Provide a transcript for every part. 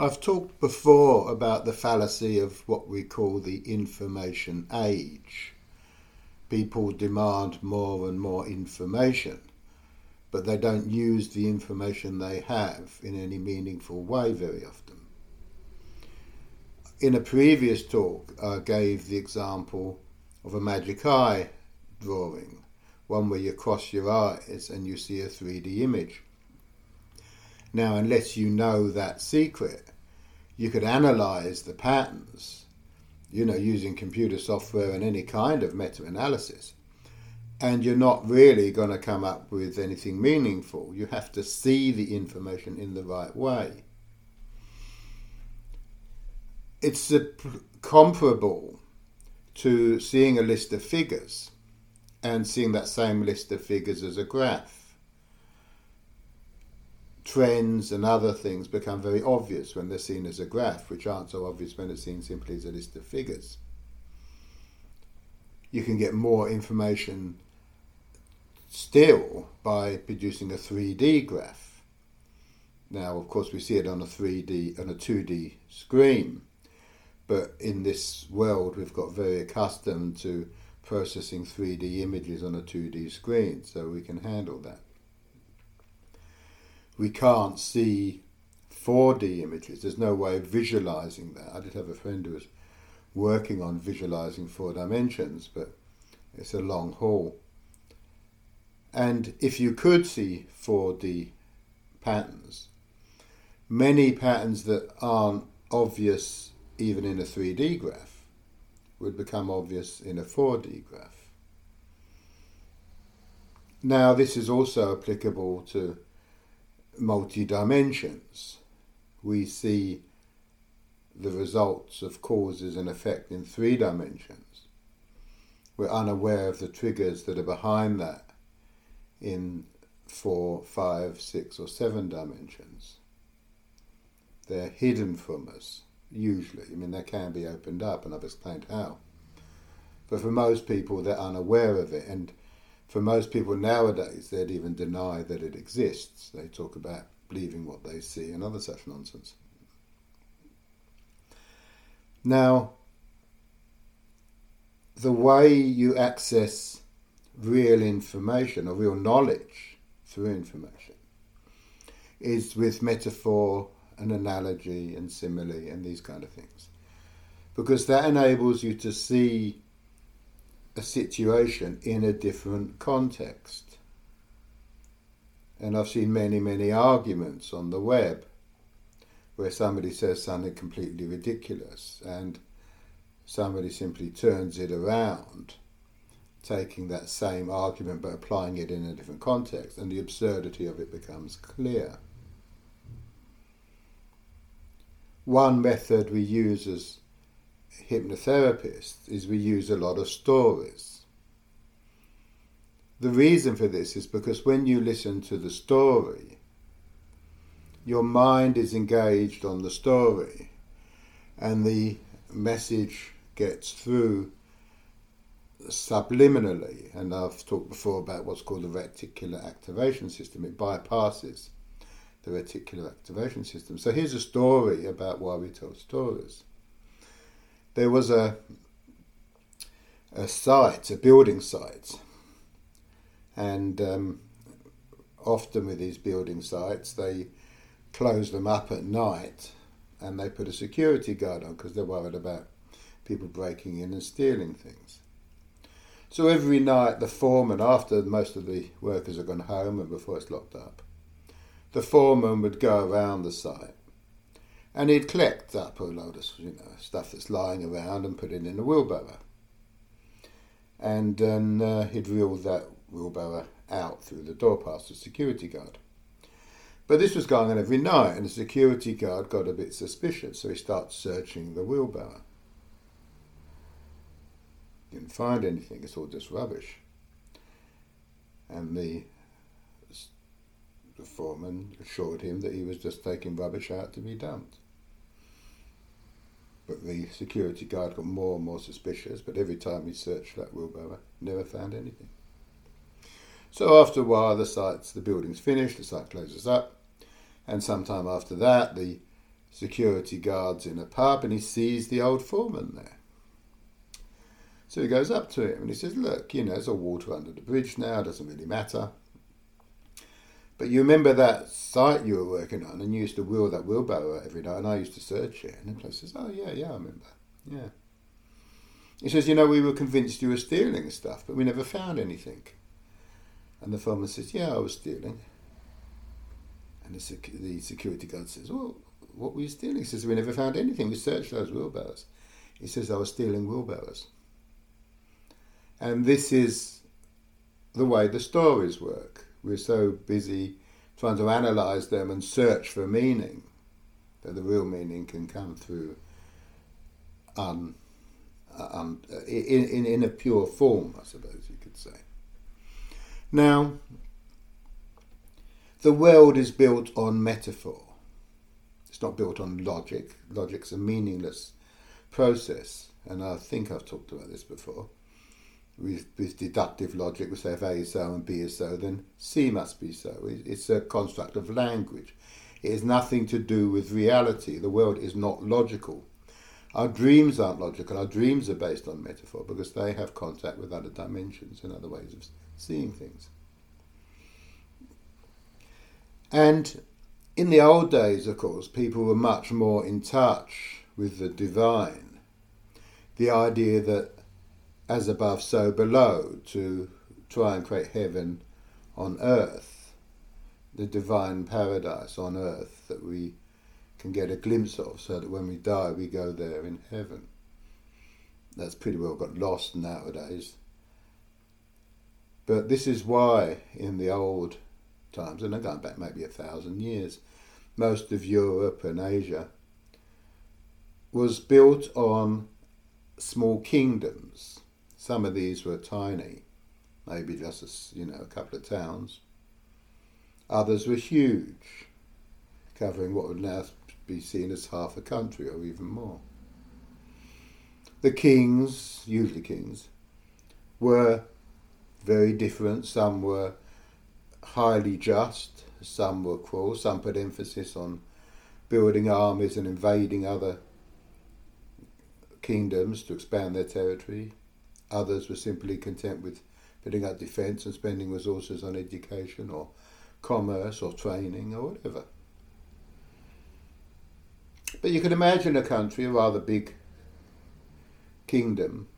I've talked before about the fallacy of what we call the information age. People demand more and more information, but they don't use the information they have in any meaningful way very often. In a previous talk, I gave the example of a magic eye drawing, one where you cross your eyes and you see a 3D image. Now, unless you know that secret, you could analyze the patterns, you know, using computer software and any kind of meta analysis. And you're not really going to come up with anything meaningful. You have to see the information in the right way. It's comparable to seeing a list of figures and seeing that same list of figures as a graph. Trends and other things become very obvious when they're seen as a graph, which aren't so obvious when it's seen simply as a list of figures. You can get more information still by producing a 3D graph. Now, of course, we see it on a 3D, on a 2D screen, but in this world, we've got very accustomed to processing 3D images on a 2D screen, so we can handle that. We can't see 4D images. There's no way of visualizing that. I did have a friend who was working on visualizing four dimensions, but it's a long haul. And if you could see 4D patterns, many patterns that aren't obvious even in a 3D graph would become obvious in a 4D graph. Now, this is also applicable to multi dimensions. We see the results of causes and effect in three dimensions. We're unaware of the triggers that are behind that in four, five, six, or seven dimensions. They're hidden from us usually. I mean, they can be opened up, and I've explained how. But for most people, they're unaware of it. And for most people nowadays, they'd even deny that it exists. They talk about believing what they see and other such nonsense. Now, the way you access real information or real knowledge through information is with metaphor and analogy and simile and these kind of things. Because that enables you to see a situation in a different context. And I've seen many, many arguments on the web where somebody says something completely ridiculous and somebody simply turns it around, taking that same argument but applying it in a different context, and the absurdity of it becomes clear. one method we use as hypnotherapists is we use a lot of stories. The reason for this is because when you listen to the story, your mind is engaged on the story and the message gets through subliminally. And I've talked before about what's called the reticular activation system, it bypasses the reticular activation system. So here's a story about why we tell stories. There was a a site, a building site, and um, often with these building sites, they close them up at night and they put a security guard on because they're worried about people breaking in and stealing things. So every night, the foreman, after most of the workers have gone home and before it's locked up, the foreman would go around the site and he'd collect up a load of you know stuff that's lying around and put it in a wheelbarrow. And then uh, he'd reel that wheelbarrow out through the door past the security guard. But this was going on every night, and the security guard got a bit suspicious, so he starts searching the wheelbarrow. Didn't find anything, it's all just rubbish. And the the foreman assured him that he was just taking rubbish out to be dumped. But the security guard got more and more suspicious, but every time he searched that wheelbarrow, never found anything. So after a while, the site's the building's finished, the site closes up, and sometime after that, the security guards in a pub and he sees the old foreman there. So he goes up to him and he says, Look, you know, there's a water under the bridge now, doesn't really matter. But you remember that site you were working on and you used to wheel that wheelbarrow every night and I used to search it. And the place says, Oh, yeah, yeah, I remember. Yeah. He says, You know, we were convinced you were stealing stuff, but we never found anything. And the foreman says, Yeah, I was stealing. And the, sec- the security guard says, Well, what were you stealing? He says, We never found anything. We searched those wheelbarrows. He says, I was stealing wheelbarrows. And this is the way the stories work. We're so busy trying to analyze them and search for meaning that the real meaning can come through un, um, uh, um uh, in, in, in a pure form, I suppose you could say. Now, the world is built on metaphor. It's not built on logic. Logic's a meaningless process, and I think I've talked about this before. With, with deductive logic, we say if A is so and B is so, then C must be so. It's a construct of language. It has nothing to do with reality. The world is not logical. Our dreams aren't logical. Our dreams are based on metaphor because they have contact with other dimensions and other ways of seeing things. And in the old days, of course, people were much more in touch with the divine. The idea that as above, so below, to try and create heaven on earth, the divine paradise on earth that we can get a glimpse of, so that when we die, we go there in heaven. That's pretty well got lost nowadays. But this is why, in the old times, and I'm going back maybe a thousand years, most of Europe and Asia was built on small kingdoms. Some of these were tiny, maybe just a, you know a couple of towns. Others were huge, covering what would now be seen as half a country or even more. The kings, usually kings, were very different. Some were highly just, some were cruel, some put emphasis on building armies and invading other kingdoms to expand their territory. Others were simply content with putting up defence and spending resources on education or commerce or training or whatever. But you can imagine a country, a rather big kingdom,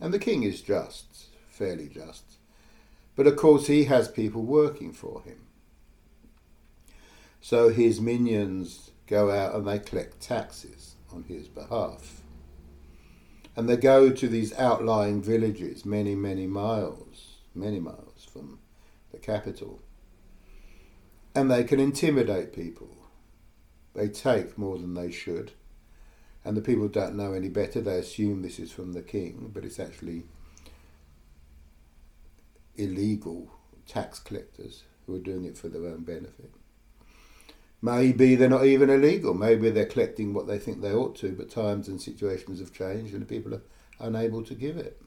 and the king is just, fairly just. But of course, he has people working for him. So his minions go out and they collect taxes on his behalf. And they go to these outlying villages, many, many miles, many miles from the capital. And they can intimidate people. They take more than they should. And the people don't know any better. They assume this is from the king, but it's actually illegal tax collectors who are doing it for their own benefit. Maybe they're not even illegal. Maybe they're collecting what they think they ought to, but times and situations have changed and people are unable to give it.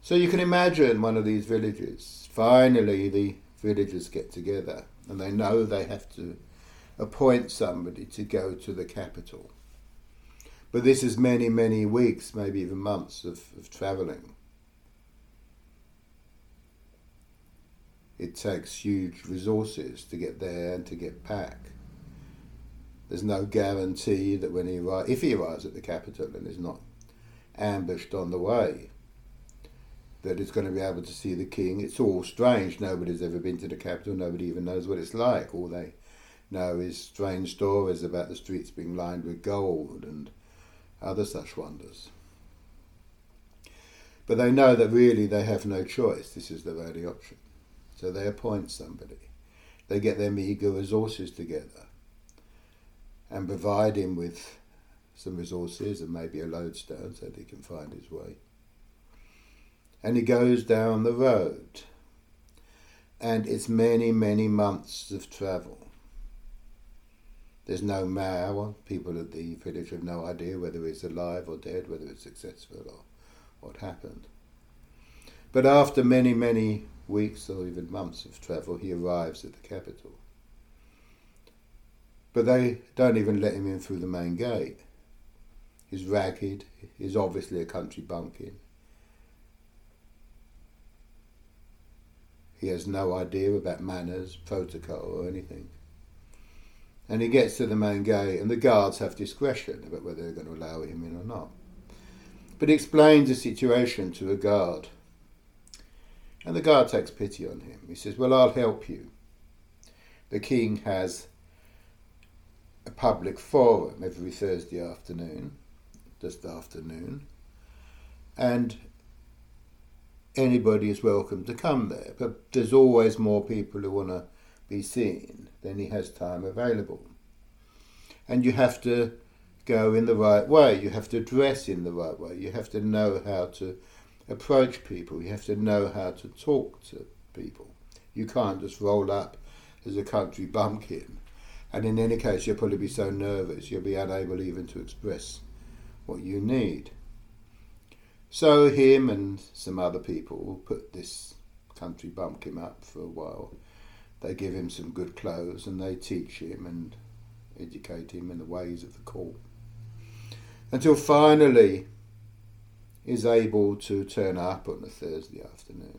So you can imagine one of these villages. Finally, the villagers get together and they know they have to appoint somebody to go to the capital. But this is many, many weeks, maybe even months of, of travelling. It takes huge resources to get there and to get back. There's no guarantee that when he arrives, if he arrives at the capital and is not ambushed on the way, that he's going to be able to see the king. It's all strange. Nobody's ever been to the capital. Nobody even knows what it's like. All they know is strange stories about the streets being lined with gold and other such wonders. But they know that really they have no choice. This is their only option. So they appoint somebody. They get their meagre resources together and provide him with some resources and maybe a lodestone so that he can find his way. And he goes down the road. And it's many, many months of travel. There's no mayor. People at the village have no idea whether he's alive or dead, whether it's successful or what happened. But after many, many weeks or even months of travel, he arrives at the capital. But they don't even let him in through the main gate. He's ragged, he's obviously a country bumpkin. He has no idea about manners, protocol, or anything. And he gets to the main gate, and the guards have discretion about whether they're going to allow him in or not. But he explains the situation to a guard. And the guard takes pity on him. He says, Well, I'll help you. The king has a public forum every Thursday afternoon, just afternoon, and anybody is welcome to come there. But there's always more people who want to be seen than he has time available. And you have to go in the right way. You have to dress in the right way. You have to know how to approach people. You have to know how to talk to people. You can't just roll up as a country bumpkin. And in any case, you'll probably be so nervous you'll be unable even to express what you need. So him and some other people put this country bumpkin up for a while. They give him some good clothes and they teach him and educate him in the ways of the court. Until finally is able to turn up on a Thursday afternoon.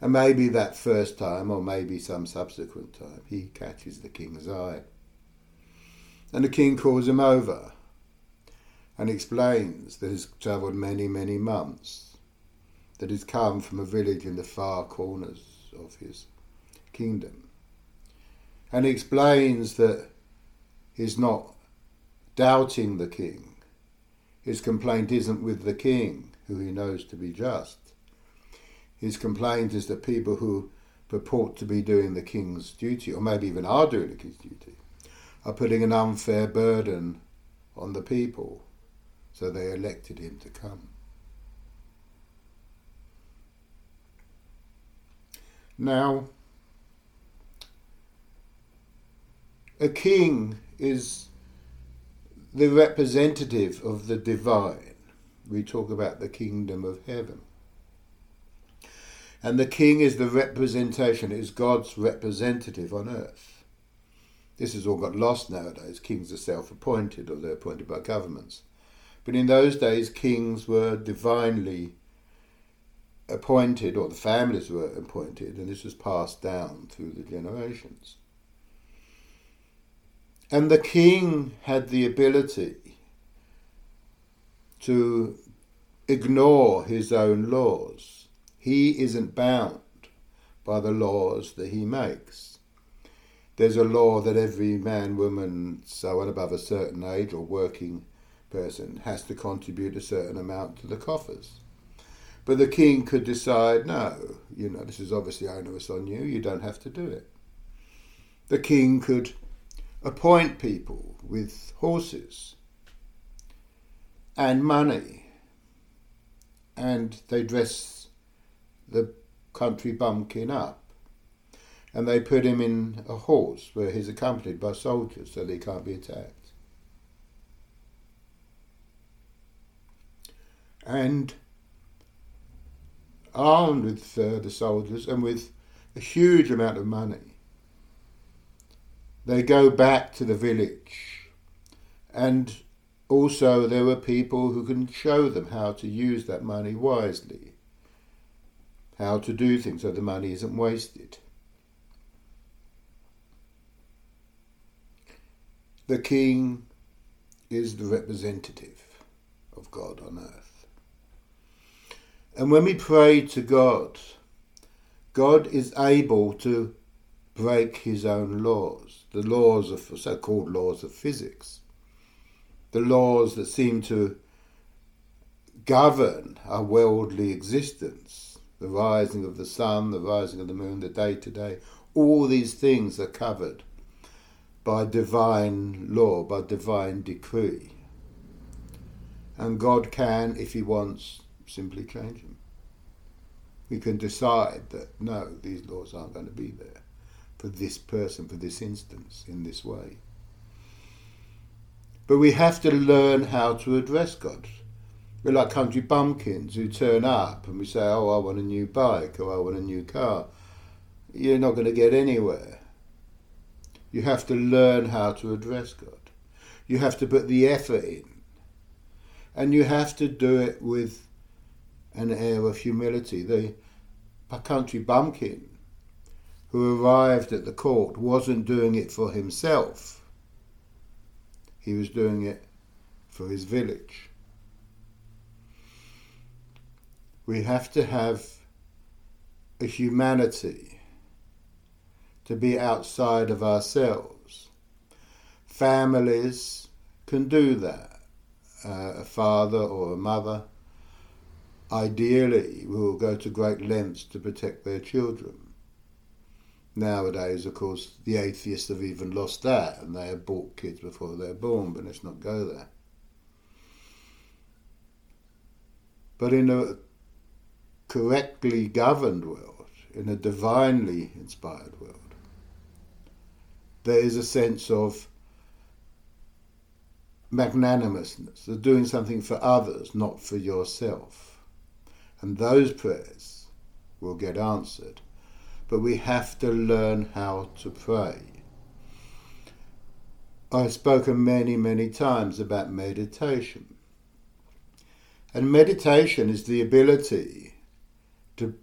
And maybe that first time, or maybe some subsequent time, he catches the king's eye. And the king calls him over and explains that he's travelled many, many months, that he's come from a village in the far corners of his kingdom. And he explains that he's not doubting the king. His complaint isn't with the king, who he knows to be just. His complaint is that people who purport to be doing the king's duty, or maybe even are doing the king's duty, are putting an unfair burden on the people so they elected him to come. Now, a king is the representative of the divine. We talk about the kingdom of heaven. And the king is the representation, is God's representative on earth. This has all got lost nowadays. Kings are self appointed or they're appointed by governments. But in those days, kings were divinely appointed, or the families were appointed, and this was passed down through the generations. And the king had the ability to ignore his own laws. He isn't bound by the laws that he makes. There's a law that every man, woman, so on above a certain age or working person has to contribute a certain amount to the coffers. But the king could decide, no, you know, this is obviously onerous on you, you don't have to do it. The king could appoint people with horses and money, and they dress the country bumpkin up. And they put him in a horse where he's accompanied by soldiers so they can't be attacked. and armed with uh, the soldiers and with a huge amount of money, they go back to the village. And also, there were people who can show them how to use that money wisely, how to do things so the money isn't wasted. The king is the representative of God on earth. And when we pray to God, God is able to break his own laws, the laws of so called laws of physics, the laws that seem to govern our worldly existence, the rising of the sun, the rising of the moon, the day to day, all these things are covered by divine law, by divine decree. And God can, if He wants, simply change them. We can decide that no, these laws aren't going to be there for this person, for this instance, in this way. But we have to learn how to address God. We're like country bumpkins who turn up and we say, Oh, I want a new bike or I want a new car. You're not going to get anywhere. You have to learn how to address God. You have to put the effort in. And you have to do it with an air of humility. The country bumpkin who arrived at the court wasn't doing it for himself. He was doing it for his village. We have to have a humanity to be outside of ourselves. Families can do that. Uh, a father or a mother ideally will go to great lengths to protect their children. Nowadays, of course, the atheists have even lost that and they abort kids before they're born, but let's not go there. But in a correctly governed world, in a divinely inspired world, there is a sense of magnanimousness, of doing something for others, not for yourself. And those prayers will get answered. But we have to learn how to pray. I've spoken many, many times about meditation. And meditation is the ability to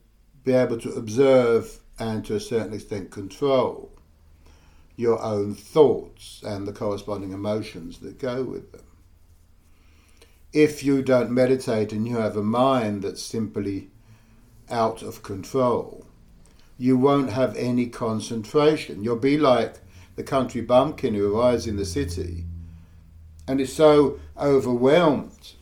be able to observe and to a certain extent control your own thoughts and the corresponding emotions that go with them. If you don't meditate and you have a mind that's simply out of control, you won't have any concentration. You'll be like the country bumpkin who arrives in the city and is so overwhelmed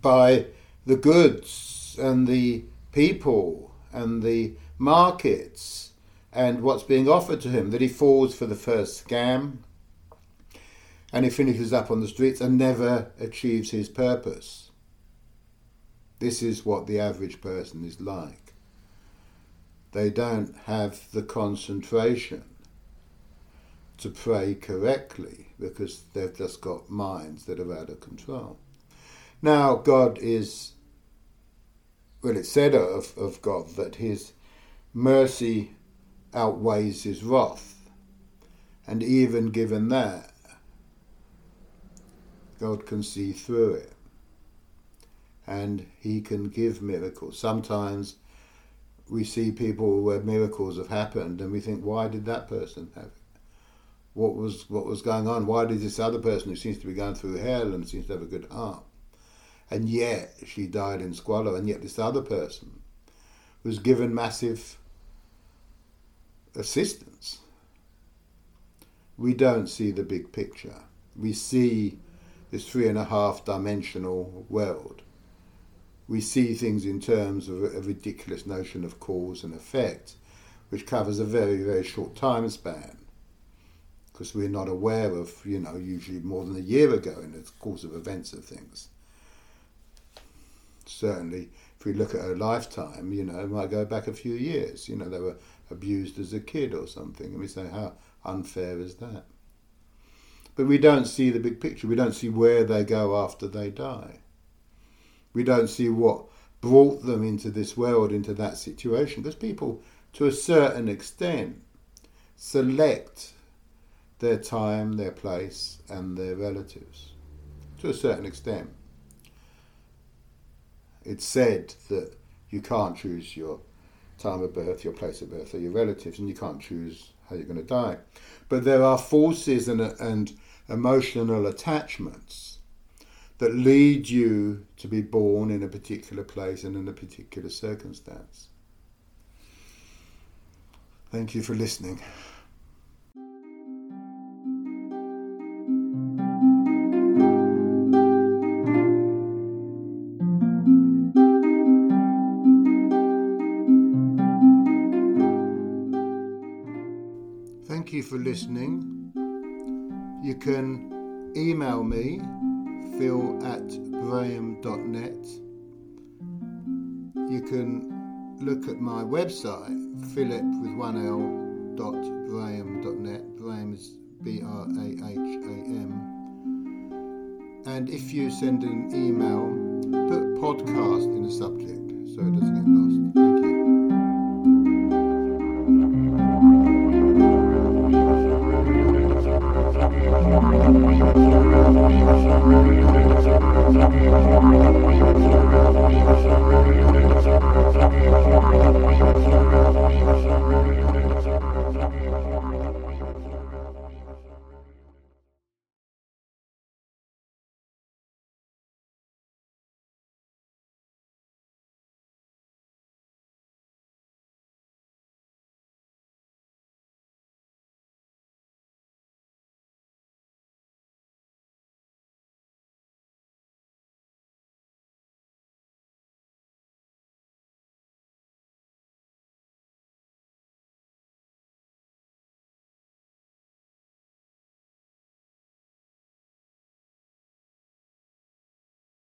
by the goods and the people and the markets and what's being offered to him that he falls for the first scam and he finishes up on the streets and never achieves his purpose. This is what the average person is like. They don't have the concentration to pray correctly because they've just got minds that are out of control. Now, God is, well, it's said of, of God that his mercy outweighs his wrath. And even given that, God can see through it. And he can give miracles. Sometimes we see people where miracles have happened and we think, why did that person have it? What was what was going on? Why did this other person who seems to be going through hell and seems to have a good heart? And yet she died in squalor, and yet this other person was given massive assistance. We don't see the big picture. We see this three and a half dimensional world. We see things in terms of a, ridiculous notion of cause and effect, which covers a very, very short time span. Because we're not aware of, you know, usually more than a year ago in the course of events of things. Certainly, if we look at a lifetime, you know, it might go back a few years. You know, they were abused as a kid or something. And we say, how unfair is that? But we don't see the big picture. We don't see where they go after they die. We don't see what brought them into this world, into that situation. Because people, to a certain extent, select their time, their place, and their relatives. To a certain extent. It's said that you can't choose your time of birth, your place of birth, or your relatives, and you can't choose how you're going to die. But there are forces and, and emotional attachments that lead you to be born in a particular place and in a particular circumstance. Thank you for listening. Thank you for listening. You can email me, phil at braham.net. You can look at my website, philip with one L dot braham.net. Braham is B R A H A M. And if you send an email, put podcast in the subject so it doesn't get lost. Thank you. Thank you. Thank you.